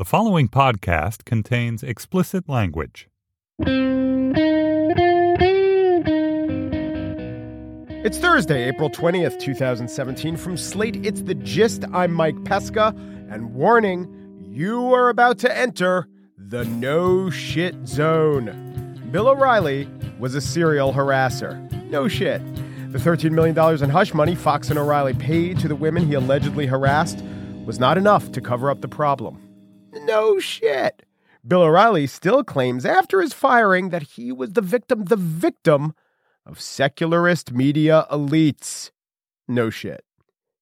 The following podcast contains explicit language. It's Thursday, April 20th, 2017. From Slate, it's The Gist. I'm Mike Pesca. And warning, you are about to enter the no shit zone. Bill O'Reilly was a serial harasser. No shit. The $13 million in hush money Fox and O'Reilly paid to the women he allegedly harassed was not enough to cover up the problem. No shit. Bill O'Reilly still claims after his firing that he was the victim, the victim of secularist media elites. No shit.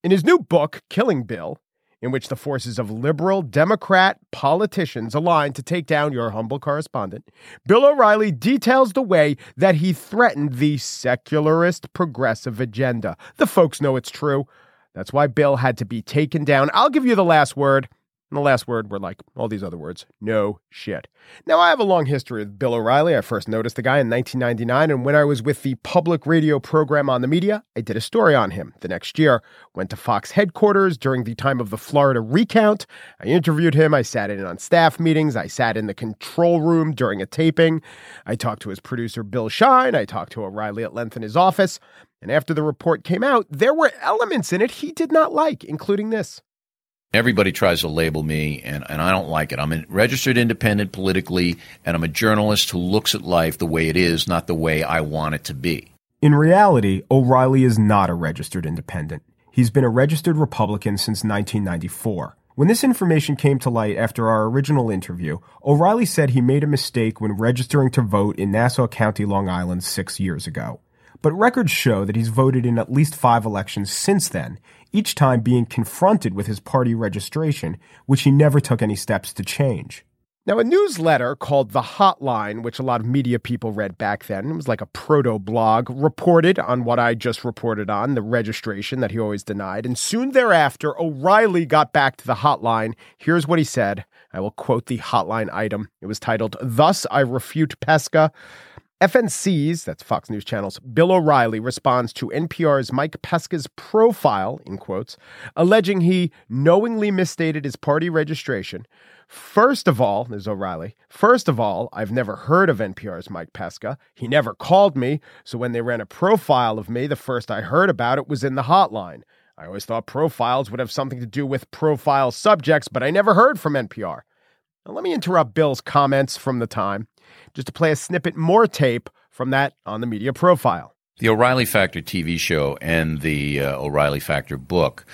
In his new book, Killing Bill, in which the forces of liberal Democrat politicians align to take down your humble correspondent, Bill O'Reilly details the way that he threatened the secularist progressive agenda. The folks know it's true. That's why Bill had to be taken down. I'll give you the last word. And the last word were like all these other words no shit. Now, I have a long history with Bill O'Reilly. I first noticed the guy in 1999, and when I was with the public radio program on the media, I did a story on him. The next year, went to Fox headquarters during the time of the Florida recount. I interviewed him. I sat in on staff meetings. I sat in the control room during a taping. I talked to his producer, Bill Shine. I talked to O'Reilly at length in his office. And after the report came out, there were elements in it he did not like, including this. Everybody tries to label me, and, and I don't like it. I'm a registered independent politically, and I'm a journalist who looks at life the way it is, not the way I want it to be. In reality, O'Reilly is not a registered independent. He's been a registered Republican since 1994. When this information came to light after our original interview, O'Reilly said he made a mistake when registering to vote in Nassau County, Long Island, six years ago. But records show that he's voted in at least five elections since then, each time being confronted with his party registration, which he never took any steps to change. Now, a newsletter called The Hotline, which a lot of media people read back then, it was like a proto blog, reported on what I just reported on the registration that he always denied. And soon thereafter, O'Reilly got back to the hotline. Here's what he said. I will quote the hotline item. It was titled, Thus I Refute Pesca. FNC's, that's Fox News Channel's, Bill O'Reilly responds to NPR's Mike Pesca's profile, in quotes, alleging he knowingly misstated his party registration. First of all, there's O'Reilly. First of all, I've never heard of NPR's Mike Pesca. He never called me, so when they ran a profile of me, the first I heard about it was in the hotline. I always thought profiles would have something to do with profile subjects, but I never heard from NPR. Now, let me interrupt Bill's comments from the time just to play a snippet more tape from that on the media profile. The O'Reilly Factor TV show and the uh, O'Reilly Factor book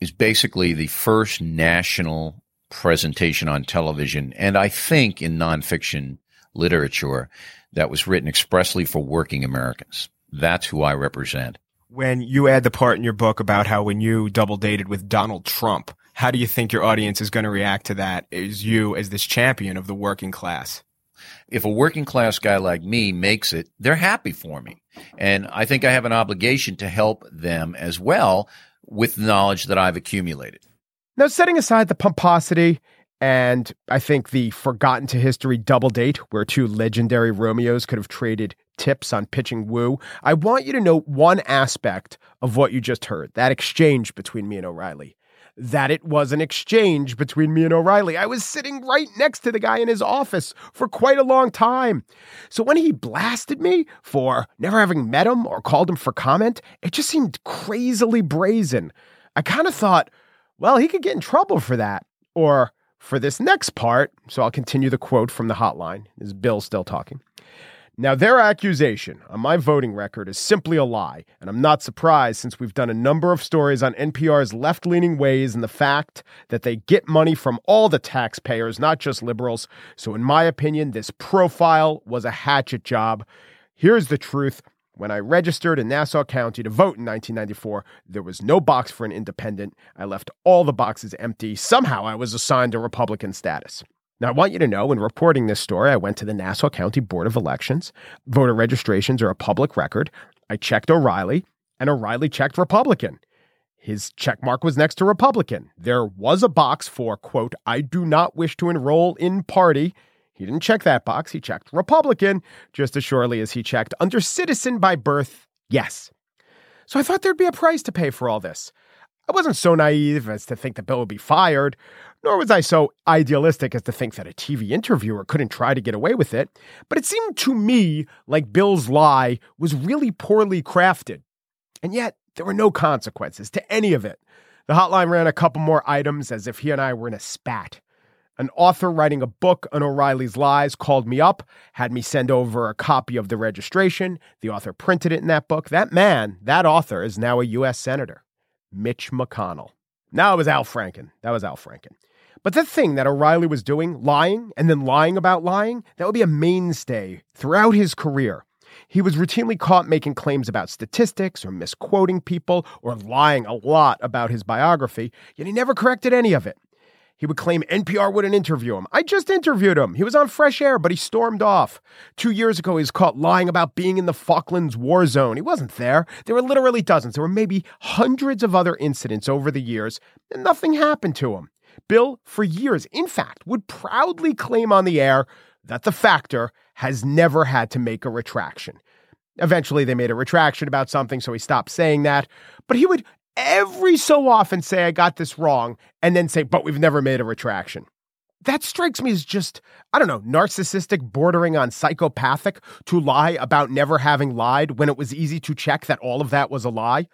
is basically the first national presentation on television, and I think in nonfiction literature that was written expressly for working Americans. That's who I represent. When you add the part in your book about how when you double dated with Donald Trump, how do you think your audience is going to react to that as you as this champion of the working class? If a working class guy like me makes it, they're happy for me. And I think I have an obligation to help them as well with the knowledge that I've accumulated. Now, setting aside the pomposity and I think the forgotten to history double date where two legendary Romeos could have traded tips on pitching woo, I want you to note one aspect of what you just heard that exchange between me and O'Reilly that it was an exchange between me and O'Reilly. I was sitting right next to the guy in his office for quite a long time. So when he blasted me for never having met him or called him for comment, it just seemed crazily brazen. I kind of thought, well, he could get in trouble for that. Or for this next part, so I'll continue the quote from the hotline. Is Bill still talking? Now, their accusation on my voting record is simply a lie, and I'm not surprised since we've done a number of stories on NPR's left leaning ways and the fact that they get money from all the taxpayers, not just liberals. So, in my opinion, this profile was a hatchet job. Here's the truth. When I registered in Nassau County to vote in 1994, there was no box for an independent. I left all the boxes empty. Somehow I was assigned a Republican status. Now, I want you to know when reporting this story, I went to the Nassau County Board of Elections. Voter registrations are a public record. I checked O'Reilly, and O'Reilly checked Republican. His check mark was next to Republican. There was a box for, quote, I do not wish to enroll in party. He didn't check that box. He checked Republican just as surely as he checked under citizen by birth, yes. So I thought there'd be a price to pay for all this. I wasn't so naive as to think the Bill would be fired, nor was I so idealistic as to think that a TV interviewer couldn't try to get away with it. But it seemed to me like Bill's lie was really poorly crafted. And yet, there were no consequences to any of it. The hotline ran a couple more items as if he and I were in a spat. An author writing a book on O'Reilly's lies called me up, had me send over a copy of the registration. The author printed it in that book. That man, that author, is now a U.S. Senator. Mitch McConnell. Now it was Al Franken. That was Al Franken. But the thing that O'Reilly was doing, lying and then lying about lying, that would be a mainstay throughout his career. He was routinely caught making claims about statistics or misquoting people or lying a lot about his biography, yet he never corrected any of it. He would claim NPR wouldn't interview him. I just interviewed him. He was on fresh air, but he stormed off. Two years ago, he was caught lying about being in the Falklands war zone. He wasn't there. There were literally dozens. There were maybe hundreds of other incidents over the years, and nothing happened to him. Bill, for years, in fact, would proudly claim on the air that the factor has never had to make a retraction. Eventually, they made a retraction about something, so he stopped saying that. But he would every so often say, I got this wrong, and then say, but we've never made a retraction. That strikes me as just, I don't know, narcissistic, bordering on psychopathic to lie about never having lied when it was easy to check that all of that was a lie.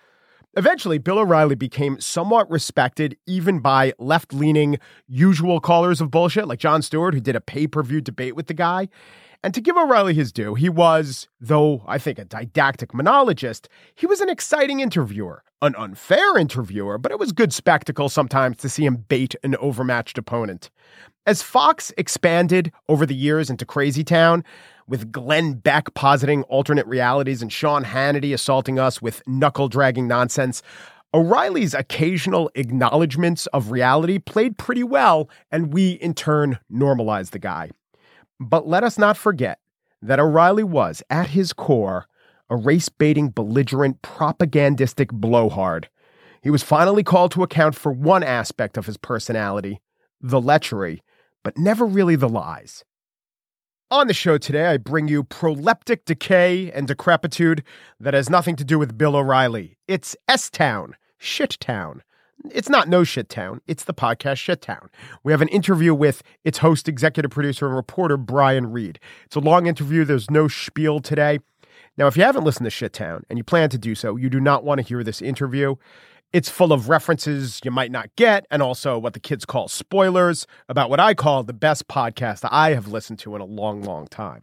Eventually, Bill O'Reilly became somewhat respected even by left leaning usual callers of bullshit like Jon Stewart, who did a pay per view debate with the guy. And to give O'Reilly his due, he was, though I think a didactic monologist, he was an exciting interviewer, an unfair interviewer, but it was good spectacle sometimes to see him bait an overmatched opponent. As Fox expanded over the years into Crazy Town, with Glenn Beck positing alternate realities and Sean Hannity assaulting us with knuckle dragging nonsense, O'Reilly's occasional acknowledgments of reality played pretty well, and we in turn normalized the guy. But let us not forget that O'Reilly was, at his core, a race baiting, belligerent, propagandistic blowhard. He was finally called to account for one aspect of his personality the lechery, but never really the lies. On the show today, I bring you proleptic decay and decrepitude that has nothing to do with Bill O'Reilly. It's S Town, Shit Town. It's not No Shit Town, it's the podcast Shit Town. We have an interview with its host, executive producer, and reporter, Brian Reed. It's a long interview, there's no spiel today. Now, if you haven't listened to Shit Town and you plan to do so, you do not want to hear this interview. It's full of references you might not get, and also what the kids call spoilers about what I call the best podcast I have listened to in a long, long time.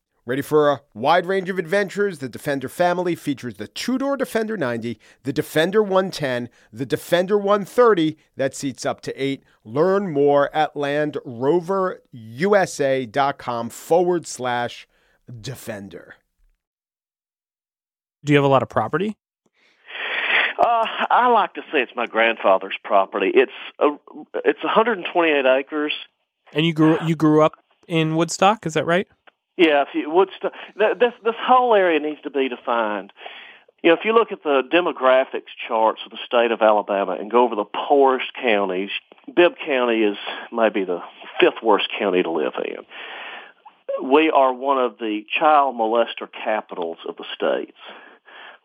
Ready for a wide range of adventures? The Defender family features the two door Defender 90, the Defender 110, the Defender 130 that seats up to eight. Learn more at landroverusa.com forward slash Defender. Do you have a lot of property? Uh, I like to say it's my grandfather's property. It's a, it's 128 acres. And you grew you grew up in Woodstock, is that right? Yeah, if you Woodstock, th- this this whole area needs to be defined. You know, if you look at the demographics charts of the state of Alabama and go over the poorest counties, Bibb County is maybe the fifth worst county to live in. We are one of the child molester capitals of the states.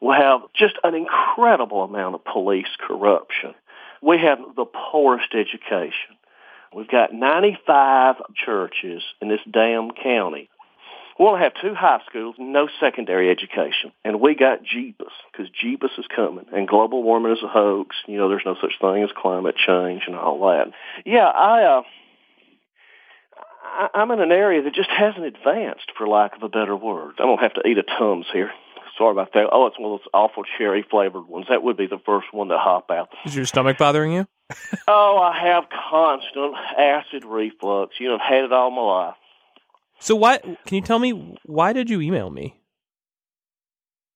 We have just an incredible amount of police corruption. We have the poorest education. We've got 95 churches in this damn county. We only have two high schools, no secondary education, and we got Jeebus because Jeebus is coming, and global warming is a hoax. You know, there's no such thing as climate change and all that. Yeah, I, uh, I I'm in an area that just hasn't advanced, for lack of a better word. I don't have to eat a Tums here. Sorry about that. Oh, it's one of those awful cherry flavored ones. That would be the first one to hop out. Is your stomach bothering you? oh, I have constant acid reflux. You know, I've had it all my life. So why can you tell me why did you email me?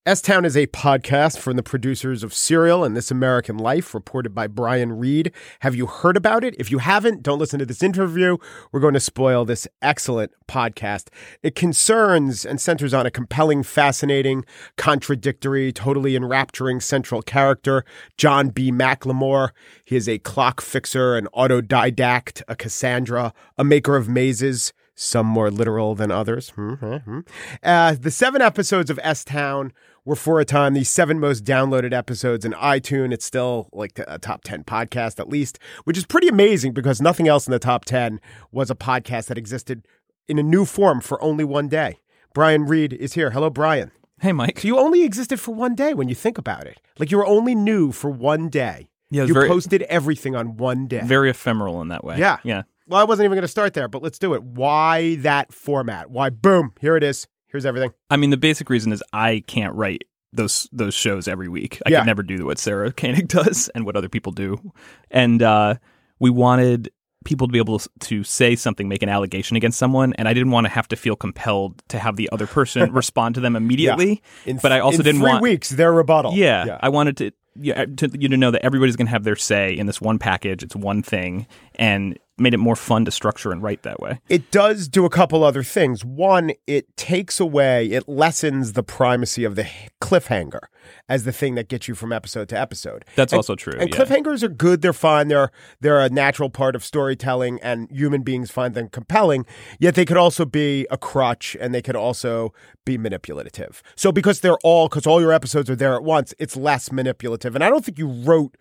S Town is a podcast from the producers of Serial and This American Life, reported by Brian Reed. Have you heard about it? If you haven't, don't listen to this interview. We're going to spoil this excellent podcast. It concerns and centers on a compelling, fascinating, contradictory, totally enrapturing central character, John B. McLemore. He is a clock fixer, an autodidact, a Cassandra, a maker of mazes some more literal than others. Mm-hmm. Uh, the seven episodes of S Town were for a time the seven most downloaded episodes in iTunes. It's still like a top 10 podcast at least, which is pretty amazing because nothing else in the top 10 was a podcast that existed in a new form for only one day. Brian Reed is here. Hello, Brian. Hey, Mike. So you only existed for one day when you think about it. Like you were only new for one day. Yeah, you very- posted everything on one day. Very ephemeral in that way. Yeah. Yeah. Well, I wasn't even going to start there, but let's do it. Why that format? Why, boom, here it is. Here's everything. I mean, the basic reason is I can't write those those shows every week. I Yeah. could never do what Sarah Koenig does and what other people do. And uh, we wanted people to be able to say something, make an allegation against someone, and I didn't want to have to feel compelled to have the other person respond to them immediately. In, But I also didn't three want weeks, their rebuttal. Yeah, I wanted to, yeah, to you to know that everybody's going to have their say in this one package. It's one thing, and made it more fun to structure and write that way. It does do a couple other things. One, it takes away, it lessens the primacy of the cliffhanger as the thing that gets you from episode to episode. That's And- also true. And yeah. cliffhangers are good. They're fine. They're they're a natural part of storytelling, and human beings find them compelling. Yet they could also be a crutch, and they could also be manipulative. So because they're all because all your episodes are there at once, it's less manipulative. And I don't think you wrote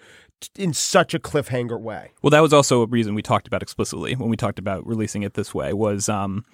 in such a cliffhanger way. Well, that was also a reason we talked about explicitly when we talked about releasing it this way was, um,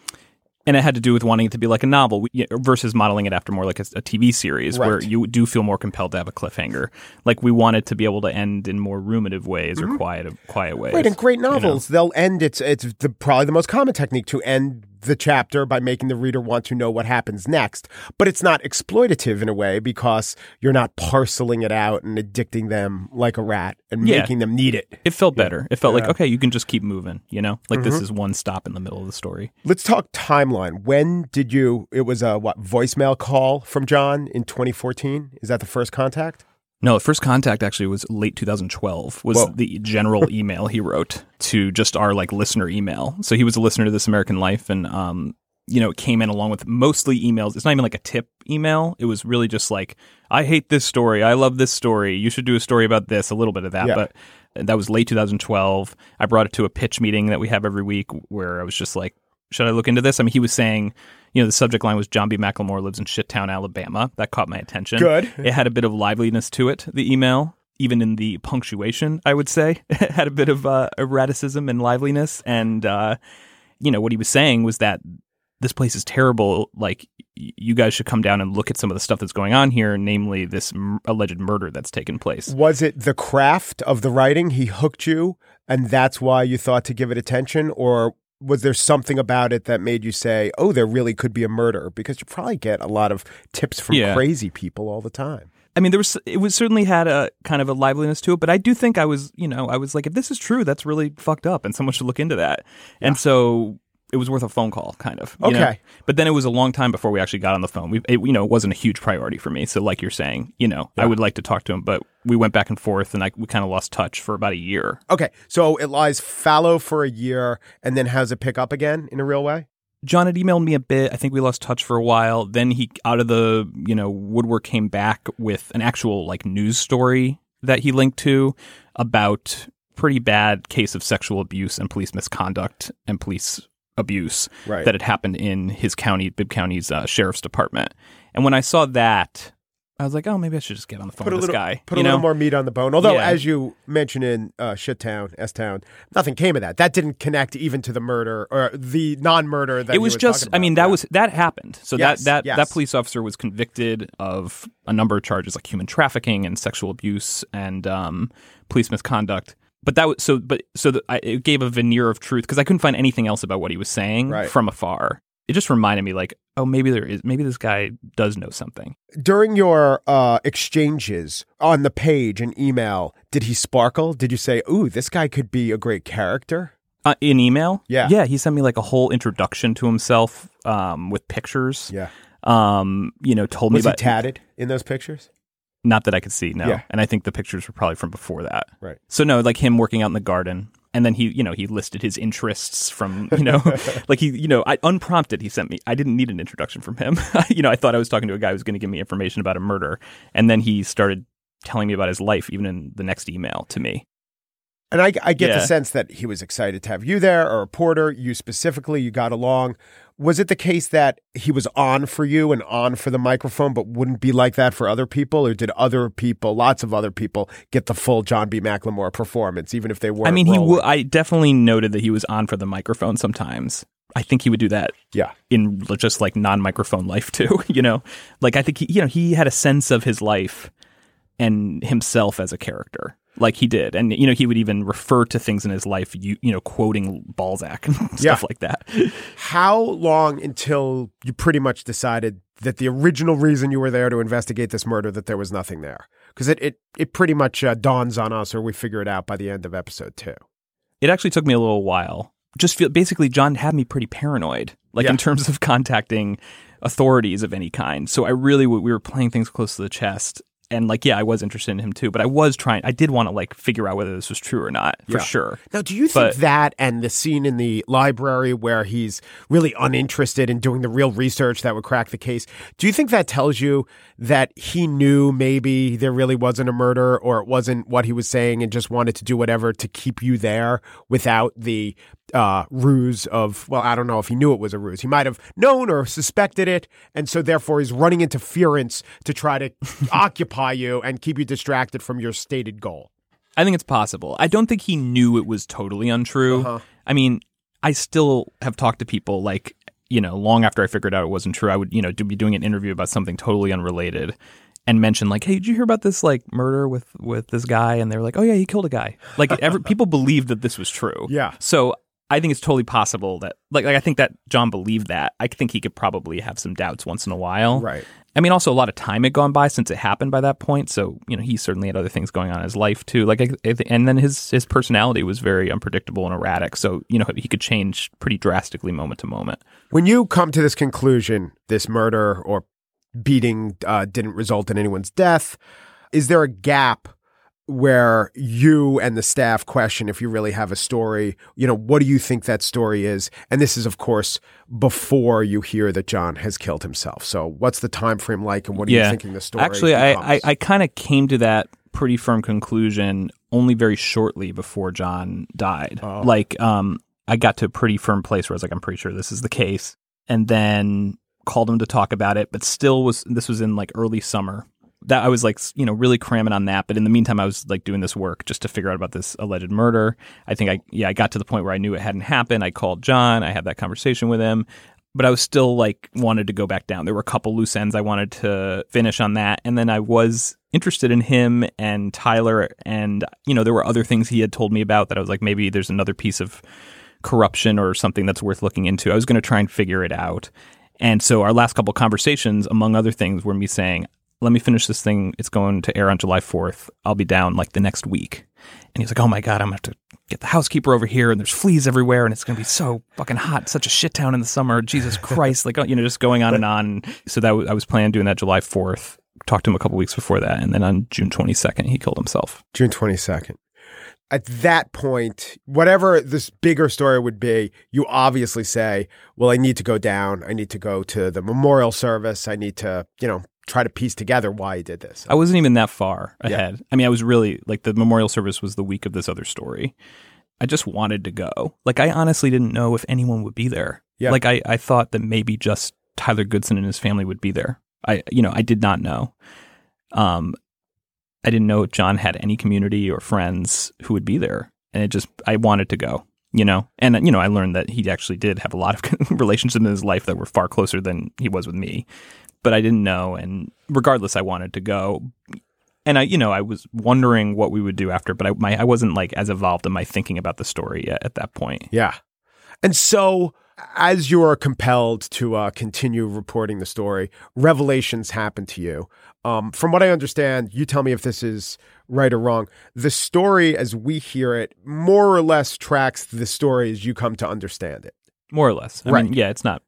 and it had to do with wanting it to be like a novel versus modeling it after more like a, a TV series where you do feel more compelled to have a cliffhanger. Like we wanted to be able to end in more ruminative ways or quiet, quiet ways. Mm-hmm. Right, and great you know? novels, they'll end. It's it's the, probably the most common technique to end the chapter by making the reader want to know what happens next. But it's not exploitative in a way because you're not parceling it out and addicting them like a rat and Yeah. making them need it. It felt better. It felt like okay, you can just keep moving. You know, like this Mhm. is one stop in the middle of the story. Let's talk timeline. When did you? It was a what voicemail call from John in 2014. Is that the first contact? No, first contact actually was late 2012. Was Whoa. the general email he wrote to just our like listener email. So he was a listener to This American Life, and um, you know, it came in along with mostly emails. It's not even like a tip email. It was really just like, I hate this story. I love this story. You should do a story about this. A little bit of that, Yeah. but that was late 2012. I brought it to a pitch meeting that we have every week where I was just like, should I look into this? I mean, he was saying, you know, the subject line was John B. McLemore lives in Shittown, Alabama. That caught my attention. Good. It had a bit of liveliness to it, the email, even in the punctuation, I would say. it had a bit of uh, erraticism and liveliness. And, uh, you know, what he was saying was that this place is terrible. Like, you guys should come down and look at some of the stuff that's going on here, namely this m- alleged murder that's taken place. Was it the craft of the writing? He hooked you, and that's why you thought to give it attention? Or was there something about it that made you say, oh, there really could be a murder? Because you probably get a lot of tips from Yeah. crazy people all the time. I mean, there was it was certainly had a kind of a liveliness to it, but I do think I was, you know, I was like, if this is true, that's really fucked up, and someone should look into that. And so it was worth a phone call, kind of. you know? Okay. But then it was a long time before we actually got on the phone. We, it, you know, it wasn't a huge priority for me. So, like you're saying, you know, I would like to talk to him, but we went back and forth, and I we kind of lost touch for about a year. Okay, so it lies fallow for a year, and then has it pick up again in a real way? John had emailed me a bit. I think we lost touch for a while. Then he, out of the you know woodwork, came back with an actual like news story that he linked to about pretty bad case of sexual abuse and police misconduct and police abuse Right. that had happened in his county, Bibb County's uh, sheriff's department. And when I saw that, I was like, oh, maybe I should just get on the phone Put with this guy. put you a little more meat on the bone. Although, Yeah. as you mentioned in uh, Shit Town, S Town, nothing came of that. That didn't connect even to the murder or the non-murder. That it was just i mean that Yeah. was that happened so Yes, that that yes. that police officer was convicted of a number of charges like human trafficking and sexual abuse and um, police misconduct but that was so but so that I, it gave a veneer of truth because i couldn't find anything else about what he was saying Right. from afar it just reminded me like oh maybe there is maybe this guy does know something during your uh, exchanges on the page and email. Did he sparkle? Did you say, "Ooh, this guy could be a great character"? uh, in email Yeah. yeah he sent me like a whole introduction to himself um, with pictures Yeah. um, you know told me Was he about tatted in those pictures? Not that I could see, no. Yeah. And I think the pictures were probably from before that. Right. So no, like him working out in the garden. And then he, you know, he listed his interests from, you know, like he, you know, I unprompted he sent me. I didn't need an introduction from him. you know, I thought I was talking to a guy who was going to give me information about a murder, and then he started telling me about his life, even in the next email to me. And I, I get the sense that he was excited to have you there, a reporter, you specifically, you got along. Was it the case that he was on for you and on for the microphone, but wouldn't be like that for other people? Or did other people, lots of other people, get the full John B. McLemore performance, even if they weren't? I mean, he. rolling? W- I definitely noted that he was on for the microphone sometimes. I think he would do that yeah. in just like non-microphone life too you know like i think he you know he had a sense of his life and himself as a character like he did and you know he would even refer to things in his life you you know quoting balzac and stuff Yeah. like that How long until you pretty much decided that the original reason you were there to investigate this murder that there was nothing there? Because it, it it pretty much uh, dawns on us, or we figure it out by the end of episode two. it actually took me a little while just feel basically john had me pretty paranoid like Yeah. in terms of contacting authorities of any kind so i really we were playing things close to the chest and like yeah i was interested in him too but i was trying i did want to like figure out whether this was true or not for Yeah. sure Now, do you think But- that and the scene in the library where he's really uninterested in doing the real research that would crack the case, do you think that tells you that he knew maybe there really wasn't a murder or it wasn't what he was saying and just wanted to do whatever to keep you there without the uh, ruse of, well, I don't know if he knew it was a ruse. He might have known or suspected it. And so therefore he's running interference to try to occupy you and keep you distracted from your stated goal. I think it's possible. I don't think he knew it was totally untrue. Uh-huh. I mean, I still have talked to people like, you know, long after I figured out it wasn't true, I would, you know, do, be doing an interview about something totally unrelated and mention like, "Hey, did you hear about this like murder with with this guy?" And they were like, "Oh yeah, he killed a guy." Like every, people believed that this was true. Yeah. So I think it's totally possible that like, like I think that John believed that. I think he could probably have some doubts once in a while. Right. I mean, also a lot of time had gone by since it happened by that point. So you know, he certainly had other things going on in his life too. Like, and then his his personality was very unpredictable and erratic. So you know, he could change pretty drastically moment to moment. When you come to this conclusion, this murder or beating uh, didn't result in anyone's death, is there a gap where you and the staff question if you really have a story? You know, what do you think that story is? And this is, of course, before you hear that John has killed himself. So, what's the time frame like, and what are you thinking the story? Actually, I, I. I kind of came to that pretty firm conclusion only very shortly before John died. Oh. Like, um, I got to a pretty firm place where I was like, I'm pretty sure this is the case. And then called him to talk about it, but still was, this was in like early summer. That I was like, you know, really cramming on that. But in the meantime, I was like doing this work just to figure out about this alleged murder. I think I, yeah, I got to the point where I knew it hadn't happened. I called John. I had that conversation with him. but I was still like wanted to go back down. There were a couple loose ends I wanted to finish on that, and then I was interested in him and Tyler, and you know there were other things he had told me about that I was like maybe there's another piece of corruption or something that's worth looking into. I was going to try and figure it out, and so our last couple conversations, among other things, were me saying, "Let me finish this thing. It's going to air on July 4th. I'll be down like the next week." And he's like, "Oh my god, I'm going to have to get the housekeeper over here and there's fleas everywhere and it's going to be so fucking hot such a shit town in the summer jesus christ like you know just going on and on so that w- i was planning doing that july 4th talked to him a couple weeks before that and then on june 22nd he killed himself June 22nd. At that point, whatever this bigger story would be, you obviously say, well, I need to go down. I need to go to the memorial service. I need to, you know, try to piece together why he did this. i wasn't even that far Yeah. ahead. I mean i was really like the memorial service was the week of this other story. I just wanted to go. Like i honestly didn't know if anyone would be there. Yeah. like I, I thought that maybe just tyler goodson and his family would be there. I you know i did not know. Um i didn't know if john had any community or friends who would be there. And it just i wanted to go you know? And you know i learned that he actually did have a lot of relationships in his life that were far closer than he was with me but i didn't know and regardless i wanted to go and i you know i was wondering what we would do after but i my, i wasn't like as evolved in my thinking about the story yet at that point Yeah. And so, as you are compelled to uh, continue reporting the story, revelations happen to you. Um, from what I understand, you tell me if this is right or wrong. The story, as we hear it, more or less tracks the story as you come to understand it. more or less i Right. mean yeah it's not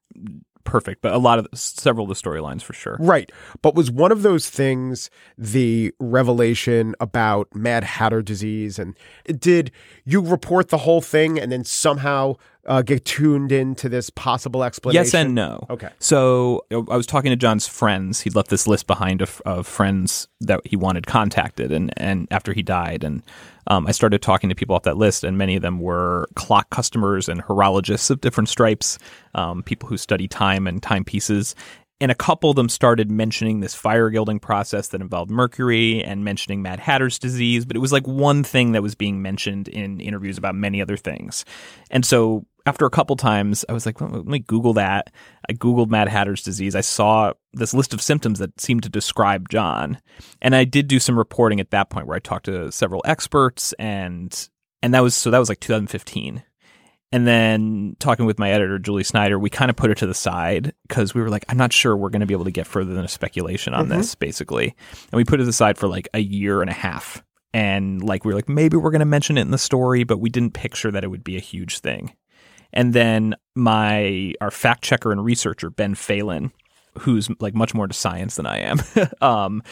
perfect but a lot of several of the storylines for sure Right. But was one of those things the revelation about Mad Hatter disease? And did you report the whole thing and then somehow uh, get tuned into this possible explanation? Yes and no. Okay. So I was talking to John's friends. He'd left this list behind of, of friends that he wanted contacted, and and after he died, and um, I started talking to people off that list, and many of them were clock customers and horologists of different stripes, um, people who study time and timepieces. And a couple of them started mentioning this fire gilding process that involved mercury and mentioning Mad Hatter's disease, but it was like one thing that was being mentioned in interviews about many other things. And so after a couple times, I was like, let me Google that. I Googled Mad Hatter's disease. I saw this list of symptoms that seemed to describe John. And I did do some reporting at that point where I talked to several experts and and that was so that was like 2015. And then talking with my editor, Julie Snyder, we kind of put it to the side because we were like, I'm not sure we're going to be able to get further than a speculation on mm-hmm. this, basically. And we put it aside for like a year and a half. And like, we were like, maybe we're going to mention it in the story, but we didn't picture that it would be a huge thing. And then my, our fact checker and researcher, Ben Phelan, who's like much more to science than I am, um,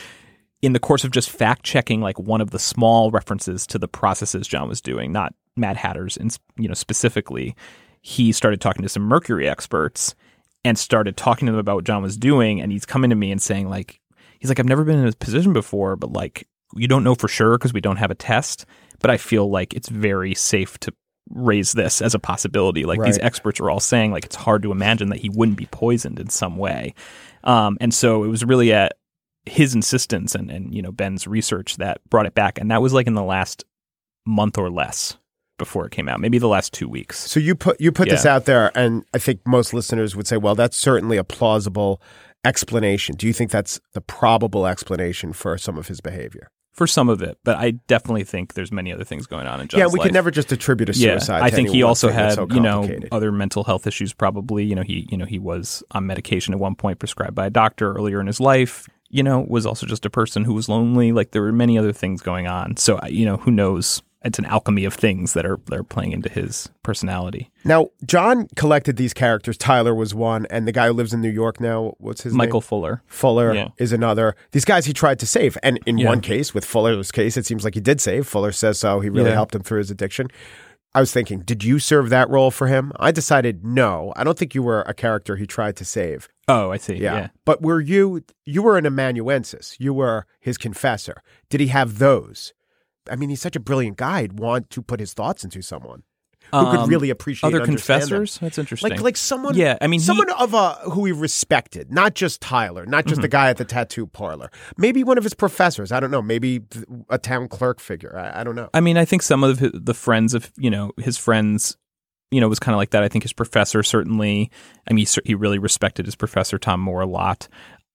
in the course of just fact checking like one of the small references to the processes John was doing, not Mad Hatter's, in, you know, specifically, he started talking to some mercury experts and started talking to them about what John was doing. And he's coming to me and saying like, he's like, I've never been in this position before, but like, you don't know for sure because we don't have a test. But I feel like it's very safe to raise this as a possibility. Like these experts are all saying, like it's hard to imagine that he wouldn't be poisoned in some way. Um, and so it was really at his insistence and, and you know Ben's research that brought it back, and that was like in the last month or less before it came out, maybe the last two weeks. So you put you put this out there, and I think most listeners would say, "Well, that's certainly a plausible explanation." Do you think that's the probable explanation for some of his behavior? For some of it, but I definitely think there's many other things going on in John's yeah, we life. could never just attribute a suicide. I to think he also had, so you know, other mental health issues. Probably, you know, he, you know, he was on medication at one point prescribed by a doctor earlier in his life. You know, was also just a person who was lonely. Like there were many other things going on. So, you know, who knows? It's an alchemy of things that are that are playing into his personality. Now, John collected these characters. Tyler was one, and the guy who lives in New York now, what's his name? Michael name? Fuller. Fuller Yeah. is another. These guys he tried to save. And in Yeah. one case, with Fuller's case, it seems like he did save. Fuller says so. He really Yeah. helped him through his addiction. I was thinking, did you serve that role for him? I decided no. I don't think you were a character he tried to save. Oh, I see. Yeah. Yeah. But were you you were an amanuensis. You were his confessor. Did he have those? I mean, he's such a brilliant guy. He'd want to put his thoughts into someone who could Um, really appreciate other understand them. confessors. That's interesting. Like like someone Yeah, I mean, he- someone of a who he respected, not just Tyler, not Mm-hmm. just the guy at the tattoo parlor. Maybe one of his professors. I don't know. Maybe a town clerk figure. I, I don't know. I mean, I think some of the friends of you know his friends you know, was kind of like that. I think his professor certainly, I mean, he, he really respected his professor, Tom Moore, a lot.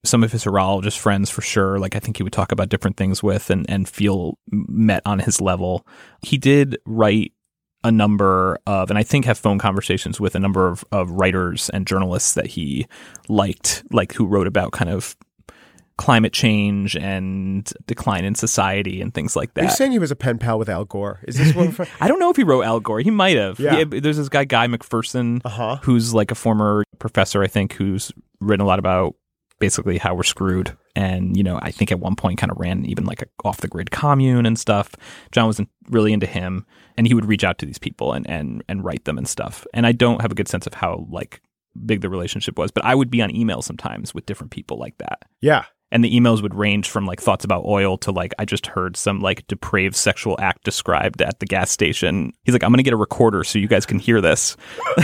Some of his horologist friends, for sure, like I think he would talk about different things with and, and feel met on his level. He did write a number of, and I think have phone conversations with a number of, of writers and journalists that he liked, like who wrote about kind of climate change and decline in society and things like Are you that. saying he was a pen pal with Al Gore? Is this one? For- I don't know if he wrote Al Gore. He might have. Yeah. He- there's this guy Guy McPherson, Uh-huh. who's like a former professor, I think, who's written a lot about basically how we're screwed. And you know, I think at one point kind of ran even like a off the grid commune and stuff. John wasn't really into him, and he would reach out to these people and and and write them and stuff. And I don't have a good sense of how like big the relationship was, but I would be on email sometimes with different people like that yeah. And the emails would range from like thoughts about oil to like I just heard some like depraved sexual act described at the gas station. He's like, I'm gonna get a recorder so you guys can hear this.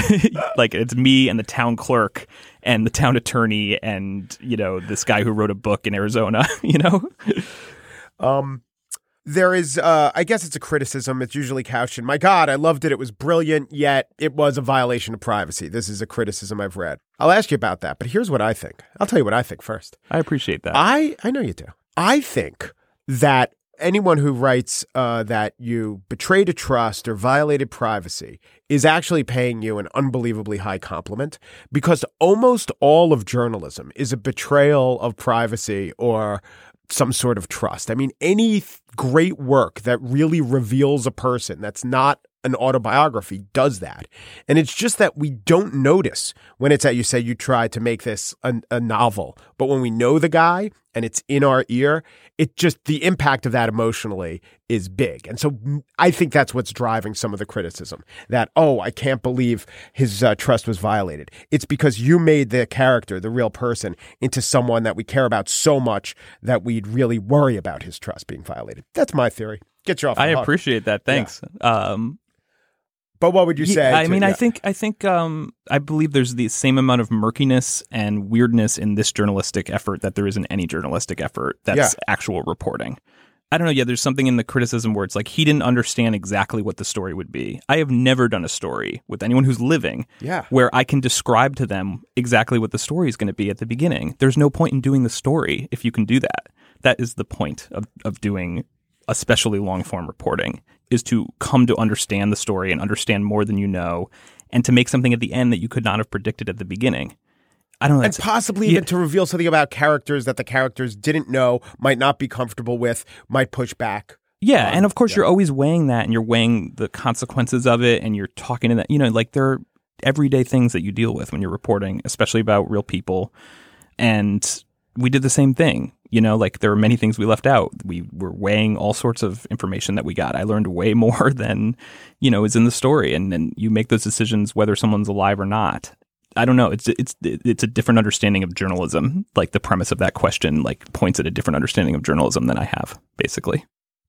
like it's me and the town clerk and the town attorney and you know this guy who wrote a book in Arizona. You know, Um, there is, uh, I guess it's a criticism. It's usually couched in, my God, I loved it. It was brilliant, yet it was a violation of privacy. This is a criticism I've read. I'll ask you about that, but here's what I think. I'll tell you what I think first. I appreciate that. I, I know you do. I think that anyone who writes uh, that you betrayed a trust or violated privacy is actually paying you an unbelievably high compliment because almost all of journalism is a betrayal of privacy or some sort of trust. I mean, any great work that really reveals a person that's not an autobiography does that. And it's just that we don't notice when it's that you say you tried to make this a, a novel. But when we know the guy and it's in our ear, it just, the impact of that emotionally is big. And so mm, I think that's what's driving some of the criticism that, oh, I can't believe his uh, trust was violated. It's because you made the character, the real person, into someone that we care about so much that we'd really worry about his trust being violated. That's my theory. Get you off the I hook. appreciate that. Thanks. Um, But what would you Yeah, say? I to- mean, I think I think um, I believe there's the same amount of murkiness and weirdness in this journalistic effort that there is in any journalistic effort that's Yeah. actual reporting. I don't know. Yeah, there's something in the criticism where it's like he didn't understand exactly what the story would be. I have never done a story with anyone who's living Yeah. where I can describe to them exactly what the story is going to be at the beginning. There's no point in doing the story if you can do that. That is the point of, of doing especially long form reporting is to come to understand the story and understand more than you know and to make something at the end that you could not have predicted at the beginning. I don't know. and possibly yeah. even to reveal something about characters that the characters didn't know, might not be comfortable with, might push back. Yeah, and of course yeah. you're always weighing that and you're weighing the consequences of it and you're talking to that, you know, like there are everyday things that you deal with when you're reporting, especially about real people. And we did the same thing. You know, like there were many things we left out. We were weighing all sorts of information that we got. I learned way more than, you know, is in the story. And then you make those decisions whether someone's alive or not. I don't know. It's it's it's a different understanding of journalism. Like the premise of that question, like points at a different understanding of journalism than I have, basically.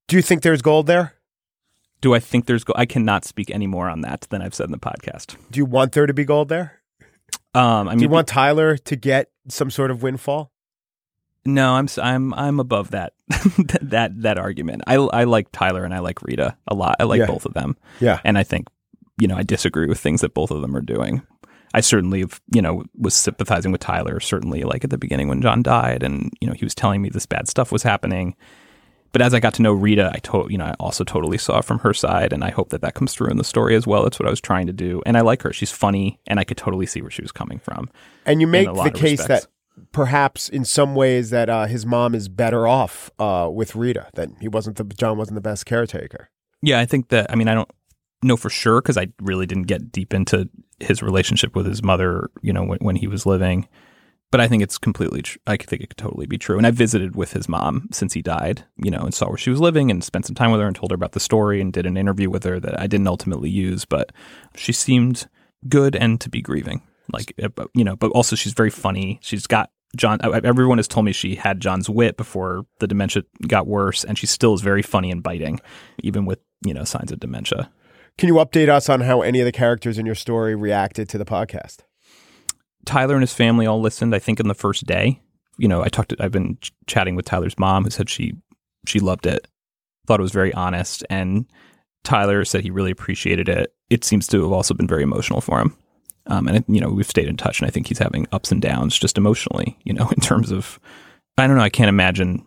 Do you think there's gold there? Do I think there's? Go- I cannot speak any more on that than I've said in the podcast. Do you want there to be gold there? Um, I mean, Do you want Tyler to get some sort of windfall? No, I'm I'm I'm above that that that argument. I I like Tyler and I like Reta a lot. I like Yeah. both of them, Yeah. and I think you know I disagree with things that both of them are doing. I certainly have, you know was sympathizing with Tyler certainly like at the beginning when John died, and you know he was telling me this bad stuff was happening. But as I got to know Reta, I to- you know I also totally saw from her side, and I hope that that comes through in the story as well. That's what I was trying to do, and I like her. She's funny, and I could totally see where she was coming from. And you make the case that perhaps in some ways that uh, his mom is better off uh, with Reta. That he wasn't the John wasn't the best caretaker. Yeah, I think that. I mean, I don't know for sure because I really didn't get deep into his relationship with his mother. You know, when, when he was living, but I think it's completely. Tr- I think it could totally be true. And I visited with his mom since he died. You know, and saw where she was living and spent some time with her and told her about the story and did an interview with her that I didn't ultimately use, but she seemed good and to be grieving. Like uh, you know, but also she's very funny. She's got. John, everyone has told me she had John's wit before the dementia got worse, and she still is very funny and biting, even with you know signs of dementia. Can you update us on how any of the characters in your story reacted to the podcast? Tyler and his family all listened. I think in the first day. You know, I talked. To, I've been ch- chatting with Tyler's mom, who said she she loved it, thought it was very honest, and Tyler said he really appreciated it. It seems to have also been very emotional for him. Um, and, you know, we've stayed in touch, and I think he's having ups and downs just emotionally, you know, in terms of, I don't know, I can't imagine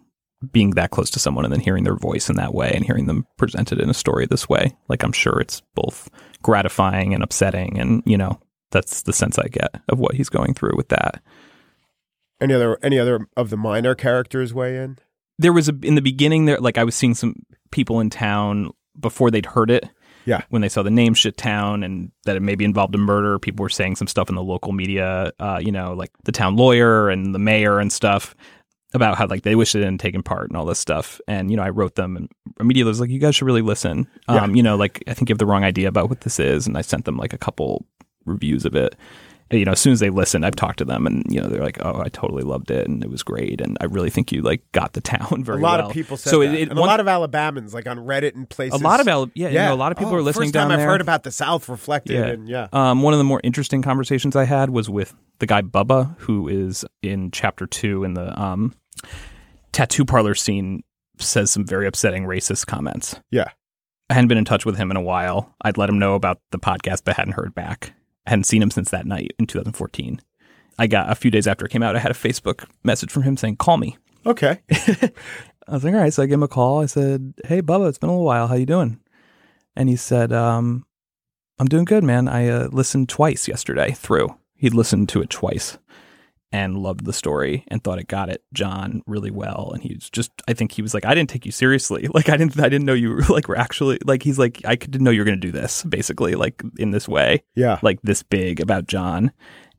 being that close to someone and then hearing their voice in that way and hearing them presented in a story this way. Like, I'm sure it's both gratifying and upsetting. And, you know, that's the sense I get of what he's going through with that. Any other any other of the minor characters weigh in? There was a, in the beginning there, like I was seeing some people in town before they'd heard it. Yeah. When they saw the name shit town and that it maybe involved a murder, people were saying some stuff in the local media, uh, you know, like the town lawyer and the mayor and stuff about how like they wish they didn't taken part and all this stuff. And, you know, I wrote them and immediately was like, you guys should really listen. Yeah. Um, you know, like I think you have the wrong idea about what this is. And I sent them like a couple reviews of it. You know, as soon as they listened, I've talked to them and, you know, they're like, oh, I totally loved it and it was great. And I really think you like got the town very well. a lot well. of people said so that. It, it, and a lot of Alabamans, like on Reddit and places. a lot of Al- yeah, you know, a lot of people Oh, are listening first time. I've heard about the South reflected. Yeah. And yeah. Um, one of the more interesting conversations I had was with the guy Bubba, who is in chapter two in the um, tattoo parlor scene, says some very upsetting racist comments. Yeah. I hadn't been in touch with him in a while. I'd let him know about the podcast, but hadn't heard back. I hadn't seen him since that night in 2014. I got a few days after it came out, I had a Facebook message from him saying, "Call me." Okay. I was like, all right. So I gave him a call. I said, hey, Bubba, it's been a little while. How you doing? And he said, um, I'm doing good, man. I uh, listened twice yesterday through. He'd listened to it twice and loved the story and thought it got it, John, really well. And he's just, I think he was like, I didn't take you seriously. Like, I didn't, I didn't know you were like, were actually, like, he's like, I didn't know you were going to do this, basically, like in this way Yeah. like this big about John,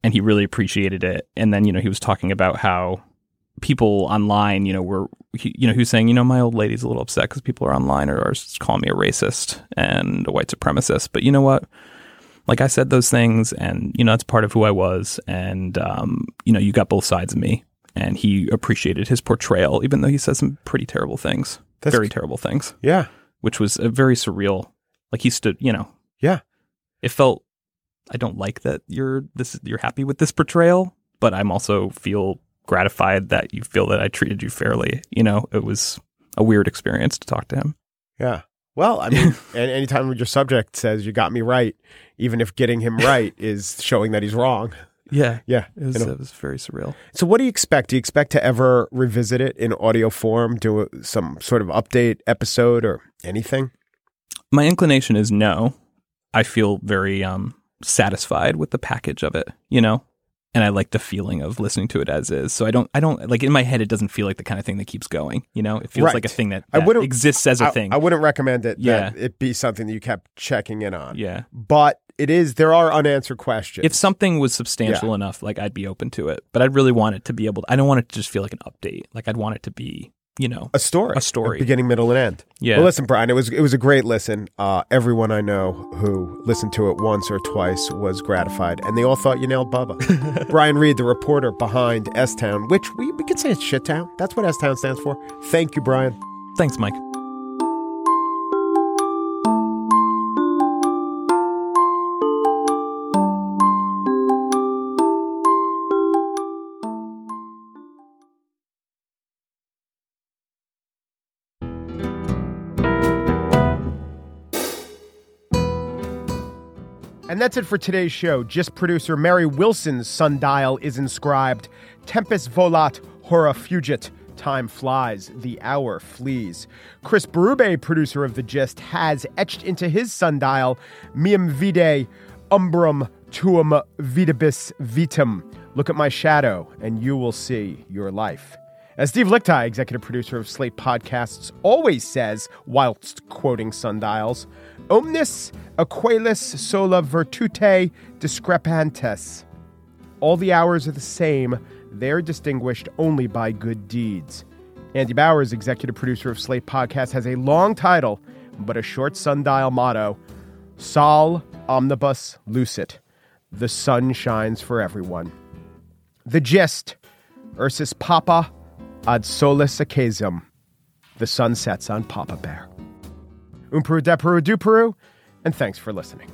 and he really appreciated it. And then you know he was talking about how people online, you know, were he, you know he was saying, you know, my old lady's a little upset because people are online or are calling me a racist and a white supremacist. But you know what? Like I said those things, and you know it's part of who I was, and um, you know you got both sides of me. And he appreciated his portrayal, even though he said some pretty terrible things, That's- very terrible things, Yeah. which was a very surreal. Like he stood, you know, Yeah. it felt I don't like that you're this you're happy with this portrayal, but I'm also feel gratified that you feel that I treated you fairly. You know, it was a weird experience to talk to him. Yeah. Well, I mean, and anytime your subject says you got me right, even if getting him right is showing that he's wrong. Yeah. Yeah. It was, you know. it was very surreal. So, what do you expect? Do you expect to ever revisit it in audio form, do a, some sort of update episode or anything? My inclination is no. I feel very um satisfied with the package of it, you know? And I like the feeling of listening to it as is. So I don't I don't like in my head it doesn't feel like the kind of thing that keeps going, you know? It feels Right. like a thing that, I wouldn't- exists as a I, thing. I wouldn't recommend it Yeah. that it be something that you kept checking in on. yeah. But it is, there are unanswered questions. If something was substantial enough, like I'd be open to it. But I'd really want it to be able to, I don't want it to just feel like an update. Like I'd want it to be, you know, a story, a story. beginning, middle, and end. Yeah. Well, listen, Brian, it was it was a great listen. Uh, everyone I know who listened to it once or twice was gratified, and they all thought you nailed Bubba. Brian Reed, the reporter behind S Town, which we, we could say it's Shit Town. That's what S Town stands for. Thank you, Brian. thanks, Mike. That's it for today's show. Just producer Mary Wilson's sundial is inscribed Tempus volat, hora fugit. Time flies, the hour flees. Chris Berube, producer of The Gist, has etched into his sundial Miam vide, umbrum tuum vidibus vitam. Look at my shadow, and you will see your life. As Steve Lickteig, executive producer of Slate Podcasts, always says, whilst quoting sundials, Omnis aquelis sola virtute discrepantes. All the hours are the same, they're distinguished only by good deeds. Andy Bowers, executive producer of Slate Podcast, has a long title, but a short sundial motto Sol omnibus lucet. The sun shines for everyone. The gist Ursus Papa ad solis ocasum. The sun sets on Papa Bear. Um Peru de Peru du Peru, and thanks for listening.